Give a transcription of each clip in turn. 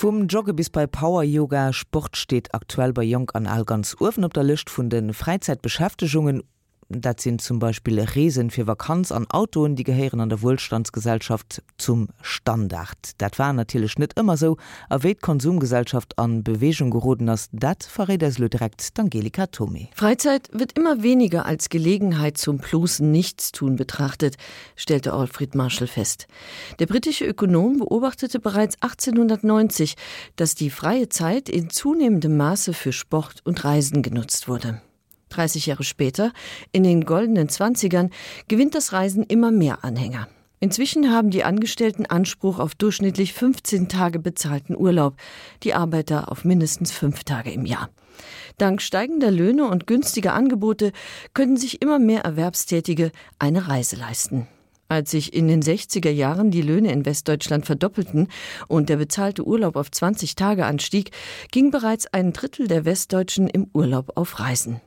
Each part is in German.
Vom Jogge bis bei Power Yoga Sport steht aktuell bei Jung an all ganz Urfen op der Licht von den Freizeitbeschäftigungen dat sind zum Beispiel Resen für Vakanz an Autoen, die gehören an der Wohlstandsgesellschaft zum Standard. Dat war natürlich nicht immer so, erwähnt Konsumgesellschaft an Bewegung geroden hast, dat verrät es direkt Angelika Tommy. Freizeit wird immer weniger als Gelegenheit zum bloßen Nichtstun betrachtet, stellte Alfred Marshall fest. Der britische Ökonom beobachtete bereits 1890, dass die freie Zeit in zunehmendem Maße für Sport und Reisen genutzt wurde. 30 Jahre später, in den goldenen Zwanzigern, gewinnt das Reisen immer mehr Anhänger. Inzwischen haben die Angestellten Anspruch auf durchschnittlich 15 Tage bezahlten Urlaub, die Arbeiter auf mindestens fünf Tage im Jahr. Dank steigender Löhne und günstiger Angebote können sich immer mehr Erwerbstätige eine Reise leisten. Als sich in den 60er Jahren die Löhne in Westdeutschland verdoppelten und der bezahlte Urlaub auf 20 Tage anstieg, ging bereits ein Drittel der Westdeutschen im Urlaub auf Reisen.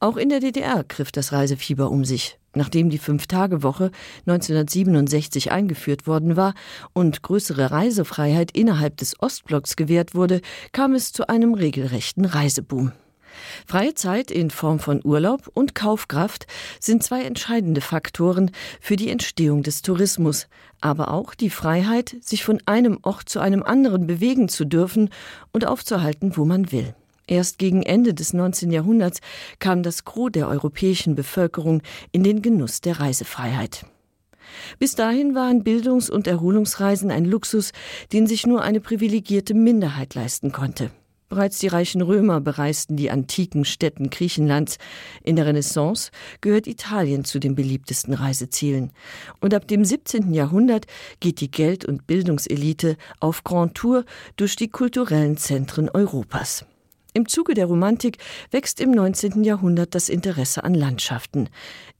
Auch in der DDR griff das Reisefieber um sich. Nachdem die Fünf-Tage-Woche 1967 eingeführt worden war und größere Reisefreiheit innerhalb des Ostblocks gewährt wurde, kam es zu einem regelrechten Reiseboom. Freie Zeit in Form von Urlaub und Kaufkraft sind zwei entscheidende Faktoren für die Entstehung des Tourismus, aber auch die Freiheit, sich von einem Ort zu einem anderen bewegen zu dürfen und aufzuhalten, wo man will. Erst gegen Ende des 19. Jahrhunderts kam das Gros der europäischen Bevölkerung in den Genuss der Reisefreiheit. Bis dahin waren Bildungs- und Erholungsreisen ein Luxus, den sich nur eine privilegierte Minderheit leisten konnte. Bereits die reichen Römer bereisten die antiken Städten Griechenlands. In der Renaissance gehört Italien zu den beliebtesten Reisezielen. Und ab dem 17. Jahrhundert geht die Geld- und Bildungselite auf Grand Tour durch die kulturellen Zentren Europas. Im Zuge der Romantik wächst im 19. Jahrhundert das Interesse an Landschaften.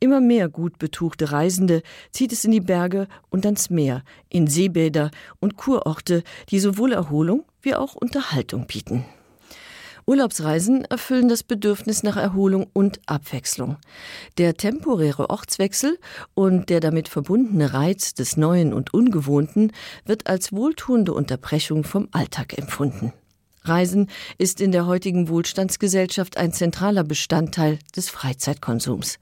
Immer mehr gut betuchte Reisende zieht es in die Berge und ans Meer, in Seebäder und Kurorte, die sowohl Erholung wie auch Unterhaltung bieten. Urlaubsreisen erfüllen das Bedürfnis nach Erholung und Abwechslung. Der temporäre Ortswechsel und der damit verbundene Reiz des Neuen und Ungewohnten wird als wohltuende Unterbrechung vom Alltag empfunden. Reisen ist in der heutigen Wohlstandsgesellschaft ein zentraler Bestandteil des Freizeitkonsums.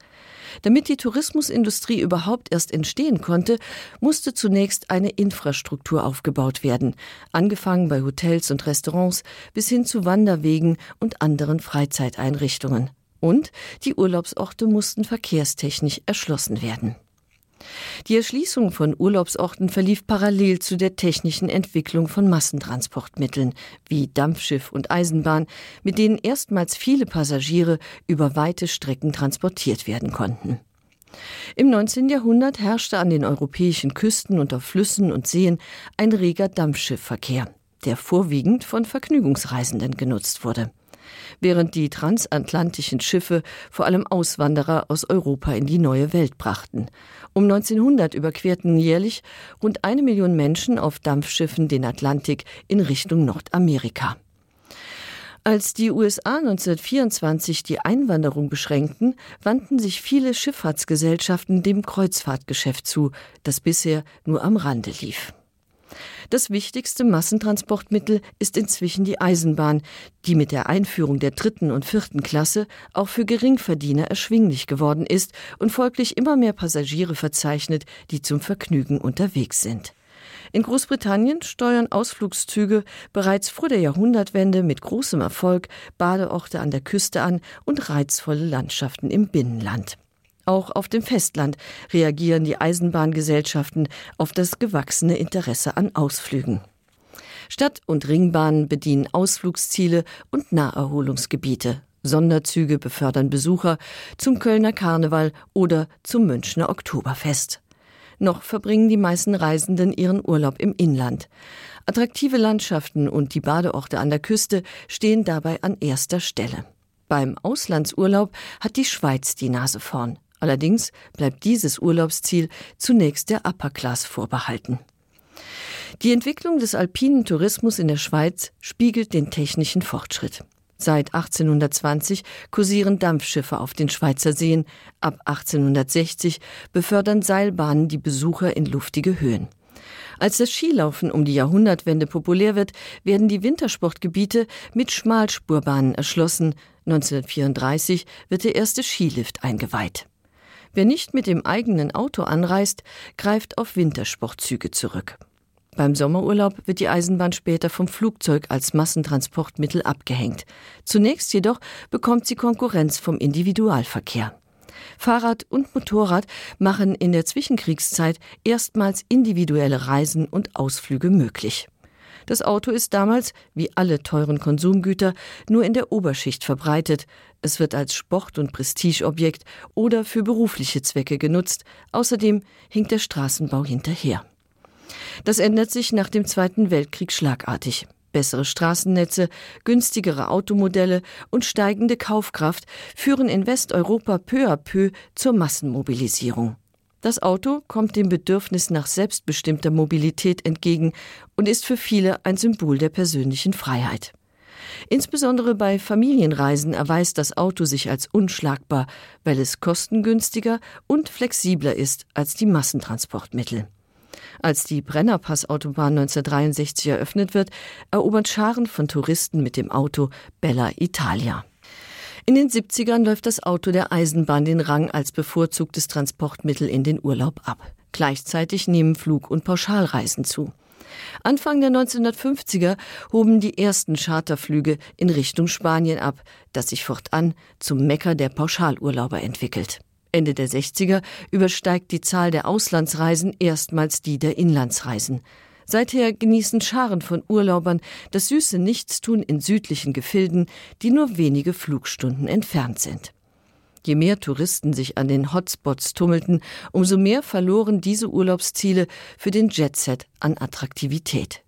Damit die Tourismusindustrie überhaupt erst entstehen konnte, musste zunächst eine Infrastruktur aufgebaut werden, angefangen bei Hotels und Restaurants bis hin zu Wanderwegen und anderen Freizeiteinrichtungen. Und die Urlaubsorte mussten verkehrstechnisch erschlossen werden. Die Erschließung von Urlaubsorten verlief parallel zu der technischen Entwicklung von Massentransportmitteln wie Dampfschiff und Eisenbahn, mit denen erstmals viele Passagiere über weite Strecken transportiert werden konnten. Im 19. Jahrhundert herrschte an den europäischen Küsten und auf Flüssen und Seen ein reger Dampfschiffverkehr, der vorwiegend von Vergnügungsreisenden genutzt wurde während die transatlantischen Schiffe vor allem Auswanderer aus Europa in die neue Welt brachten. Um 1900 überquerten jährlich rund eine Million Menschen auf Dampfschiffen den Atlantik in Richtung Nordamerika. Als die USA 1924 die Einwanderung beschränkten, wandten sich viele Schifffahrtsgesellschaften dem Kreuzfahrtgeschäft zu, das bisher nur am Rande lief. Das wichtigste Massentransportmittel ist inzwischen die Eisenbahn, die mit der Einführung der dritten und vierten Klasse auch für Geringverdiener erschwinglich geworden ist und folglich immer mehr Passagiere verzeichnet, die zum Vergnügen unterwegs sind. In Großbritannien steuern Ausflugszüge bereits vor der Jahrhundertwende mit großem Erfolg Badeorte an der Küste an und reizvolle Landschaften im Binnenland. Auch auf dem Festland reagieren die Eisenbahngesellschaften auf das gewachsene Interesse an Ausflügen. Stadt- und Ringbahnen bedienen Ausflugsziele und Naherholungsgebiete. Sonderzüge befördern Besucher zum Kölner Karneval oder zum Münchner Oktoberfest. Noch verbringen die meisten Reisenden ihren Urlaub im Inland. Attraktive Landschaften und die Badeorte an der Küste stehen dabei an erster Stelle. Beim Auslandsurlaub hat die Schweiz die Nase vorn. Allerdings bleibt dieses Urlaubsziel zunächst der Upper Class vorbehalten. Die Entwicklung des alpinen Tourismus in der Schweiz spiegelt den technischen Fortschritt. Seit 1820 kursieren Dampfschiffe auf den Schweizer Seen, ab 1860 befördern Seilbahnen die Besucher in luftige Höhen. Als das Skilaufen um die Jahrhundertwende populär wird, werden die Wintersportgebiete mit Schmalspurbahnen erschlossen. 1934 wird der erste Skilift eingeweiht. Wer nicht mit dem eigenen Auto anreist, greift auf Wintersportzüge zurück. Beim Sommerurlaub wird die Eisenbahn später vom Flugzeug als Massentransportmittel abgehängt. Zunächst jedoch bekommt sie Konkurrenz vom Individualverkehr. Fahrrad und Motorrad machen in der Zwischenkriegszeit erstmals individuelle Reisen und Ausflüge möglich. Das Auto ist damals, wie alle teuren Konsumgüter, nur in der Oberschicht verbreitet. Es wird als Sport- und Prestigeobjekt oder für berufliche Zwecke genutzt. Außerdem hinkt der Straßenbau hinterher. Das ändert sich nach dem Zweiten Weltkrieg schlagartig. Bessere Straßennetze, günstigere Automodelle und steigende Kaufkraft führen in Westeuropa peu à peu zur Massenmobilisierung. Das Auto kommt dem Bedürfnis nach selbstbestimmter Mobilität entgegen und ist für viele ein Symbol der persönlichen Freiheit. Insbesondere bei Familienreisen erweist das Auto sich als unschlagbar, weil es kostengünstiger und flexibler ist als die Massentransportmittel. Als die Brennerpassautobahn 1963 eröffnet wird, erobern Scharen von Touristen mit dem Auto Bella Italia. In den 70ern läuft das Auto der Eisenbahn den Rang als bevorzugtes Transportmittel in den Urlaub ab. Gleichzeitig nehmen Flug- und Pauschalreisen zu. Anfang der 1950er hoben die ersten Charterflüge in Richtung Spanien ab, das sich fortan zum Mecker der Pauschalurlauber entwickelt. Ende der 60er übersteigt die Zahl der Auslandsreisen erstmals die der Inlandsreisen. Seither genießen Scharen von Urlaubern das süße Nichtstun in südlichen Gefilden, die nur wenige Flugstunden entfernt sind. Je mehr Touristen sich an den Hotspots tummelten, umso mehr verloren diese Urlaubsziele für den Jetset an Attraktivität.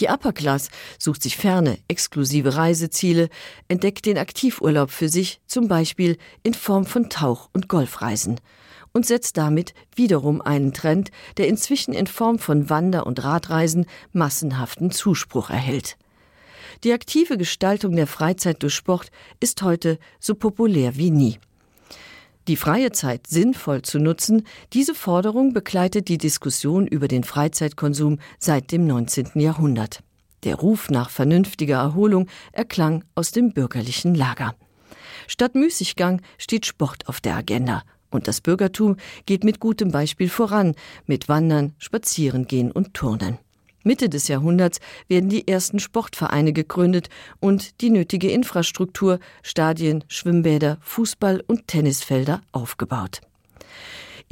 Die Upper Class sucht sich ferne, exklusive Reiseziele, entdeckt den Aktivurlaub für sich, zum Beispiel in Form von Tauch- und Golfreisen und setzt damit wiederum einen Trend, der inzwischen in Form von Wander- und Radreisen massenhaften Zuspruch erhält. Die aktive Gestaltung der Freizeit durch Sport ist heute so populär wie nie. Die freie Zeit sinnvoll zu nutzen, diese Forderung begleitet die Diskussion über den Freizeitkonsum seit dem 19. Jahrhundert. Der Ruf nach vernünftiger Erholung erklang aus dem bürgerlichen Lager. Statt Müßiggang steht Sport auf der Agenda, und das Bürgertum geht mit gutem Beispiel voran, mit Wandern, Spazierengehen und Turnen. Mitte des Jahrhunderts werden die ersten Sportvereine gegründet und die nötige Infrastruktur, Stadien, Schwimmbäder, Fußball und Tennisfelder aufgebaut.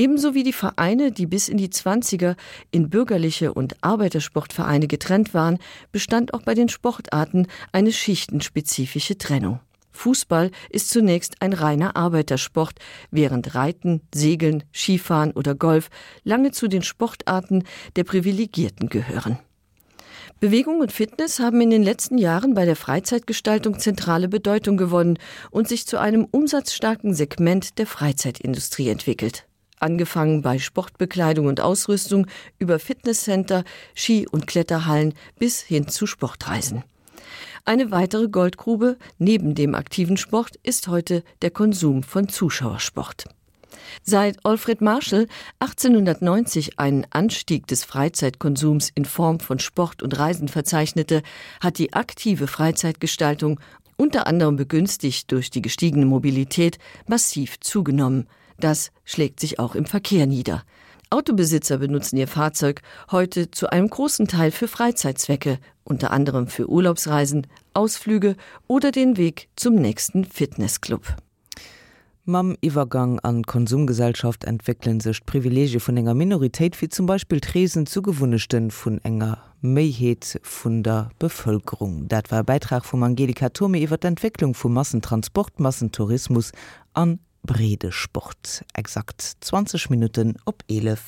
Ebenso wie die Vereine, die bis in die 20er in bürgerliche und Arbeitersportvereine getrennt waren, bestand auch bei den Sportarten eine schichtenspezifische Trennung. Fußball ist zunächst ein reiner Arbeitersport, während Reiten, Segeln, Skifahren oder Golf lange zu den Sportarten der Privilegierten gehören. Bewegung und Fitness haben in den letzten Jahren bei der Freizeitgestaltung zentrale Bedeutung gewonnen und sich zu einem umsatzstarken Segment der Freizeitindustrie entwickelt. Angefangen bei Sportbekleidung und Ausrüstung über Fitnesscenter, Ski- und Kletterhallen bis hin zu Sportreisen. Eine weitere Goldgrube neben dem aktiven Sport ist heute der Konsum von Zuschauersport. Seit Alfred Marshall 1890 einen Anstieg des Freizeitkonsums in Form von Sport und Reisen verzeichnete, hat die aktive Freizeitgestaltung unter anderem begünstigt durch die gestiegene Mobilität massiv zugenommen. Das schlägt sich auch im Verkehr nieder. Autobesitzer benutzen ihr Fahrzeug heute zu einem großen Teil für Freizeitzwecke, unter anderem für Urlaubsreisen, Ausflüge oder den Weg zum nächsten Fitnessclub. Mam Iwergang an Konsumgesellschaft entwickeln sech Privilege vun enger Minorität wie zum Beispiel Tresen zugewunnechten vun enger Meheet vun der Bevölkerung. Dat war Beitrag vum Angelika Tome iwwer d'Entwicklung vum Massentransport, Massentourismus an Bredesport. Exakt 20 Minuten op 11.